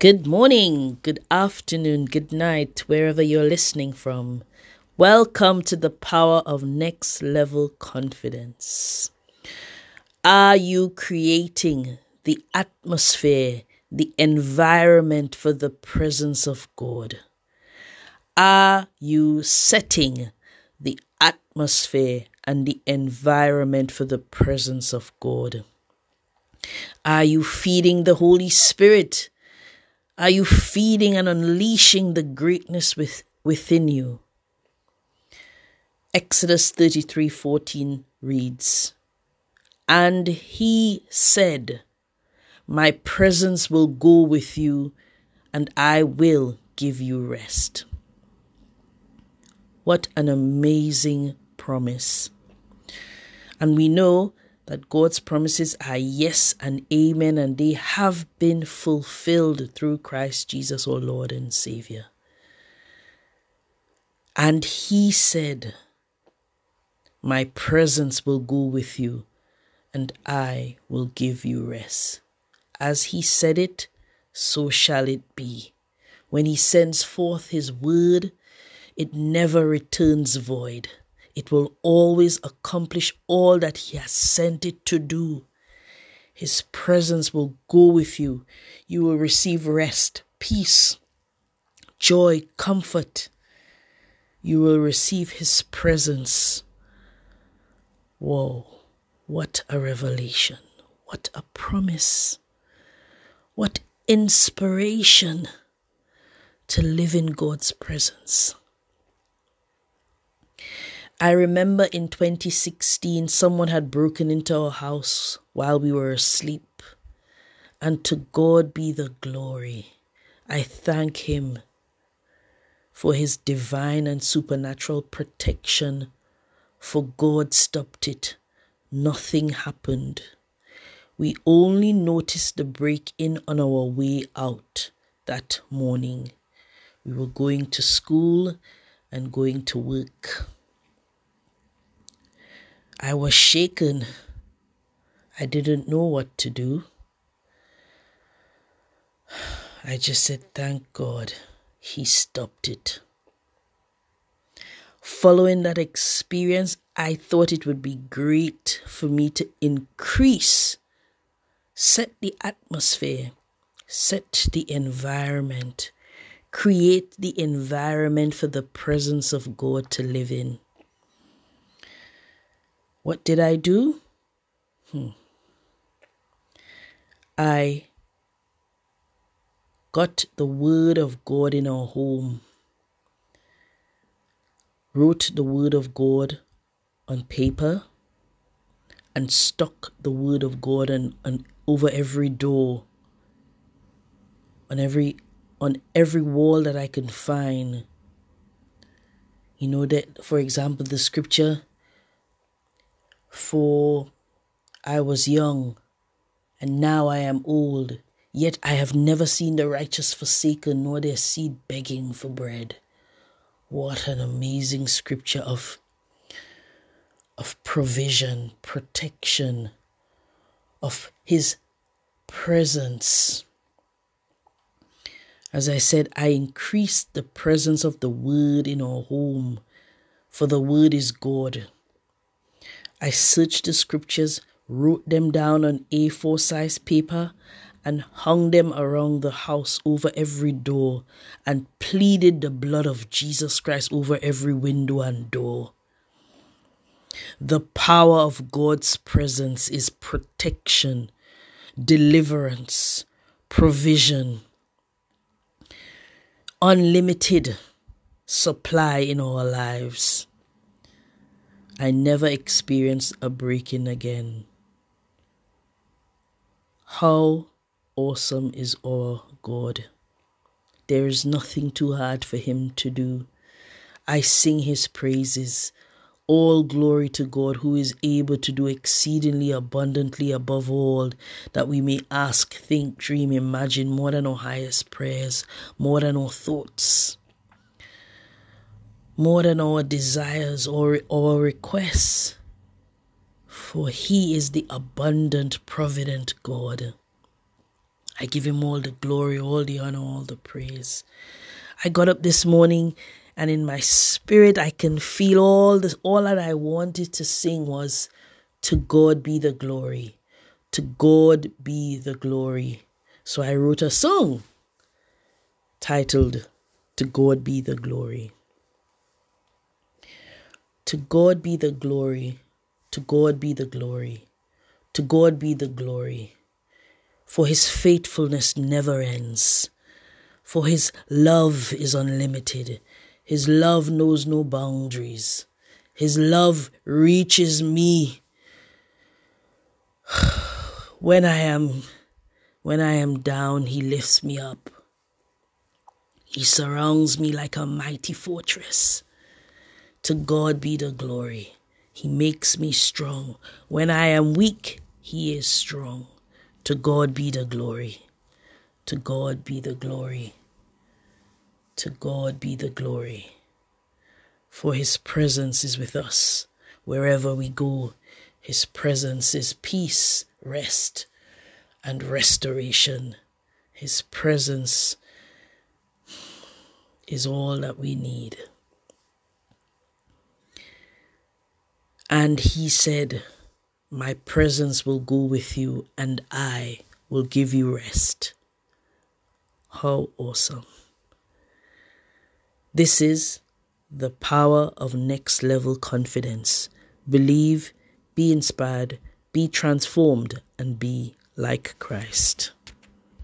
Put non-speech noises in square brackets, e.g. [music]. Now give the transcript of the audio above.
Good morning, good afternoon, good night, wherever you're listening from. Welcome to the power of next level confidence. Are you creating the atmosphere, the environment for the presence of God? Are you setting the atmosphere and the environment for the presence of God? Are you feeding the Holy Spirit? Are you feeding and unleashing the greatness with, within you? Exodus 33:14 reads, And he said, My presence will go with you, and I will give you rest. What an amazing promise. And we know that God's promises are yes and amen, and they have been fulfilled through Christ Jesus, our Lord and Savior. And He said, My presence will go with you, and I will give you rest. As He said it, so shall it be. When He sends forth His word, it never returns void it will always accomplish all that He has sent it to do. His presence will go with you. You will receive rest, peace, joy, comfort. You will receive His presence. Whoa, what a revelation! What a promise! What inspiration to live in God's presence. I remember in 2016, someone had broken into our house while we were asleep. And to God be the glory. I thank Him for His divine and supernatural protection. For God stopped it. Nothing happened. We only noticed the break in on our way out that morning. We were going to school and going to work. I was shaken. I didn't know what to do. I just said, Thank God he stopped it. Following that experience, I thought it would be great for me to increase, set the atmosphere, set the environment, create the environment for the presence of God to live in. What did I do? Hmm. I got the Word of God in our home, wrote the Word of God on paper, and stuck the Word of God on, on over every door, on every on every wall that I can find. You know that, for example, the scripture for I was young, and now I am old, yet I have never seen the righteous forsaken, nor their seed begging for bread. What an amazing scripture of, of provision, protection, of His presence. As I said, I increased the presence of the Word in our home, for the Word is God. I searched the scriptures, wrote them down on A4 size paper, and hung them around the house over every door, and pleaded the blood of Jesus Christ over every window and door. The power of God's presence is protection, deliverance, provision, unlimited supply in our lives. I never experienced a breaking again. How awesome is our God! There is nothing too hard for Him to do. I sing His praises. All glory to God who is able to do exceedingly abundantly above all that we may ask, think, dream, imagine more than our highest prayers, more than our thoughts more than our desires or our requests. For He is the abundant, provident God. I give him all the glory, all the honor, all the praise. I got up this morning and in my spirit I can feel all this all that I wanted to sing was to God be the glory. To God be the glory. So I wrote a song titled To God Be the Glory. To God be the glory. To God be the glory. To God be the glory. For his faithfulness never ends. For his love is unlimited. His love knows no boundaries. His love reaches me [sighs] when I am when I am down, he lifts me up. He surrounds me like a mighty fortress. To God be the glory. He makes me strong. When I am weak, he is strong. To God be the glory. To God be the glory. To God be the glory. For his presence is with us wherever we go. His presence is peace, rest, and restoration. His presence is all that we need. And he said, My presence will go with you, and I will give you rest. How awesome! This is the power of next level confidence. Believe be inspired, be transformed, and be like Christ.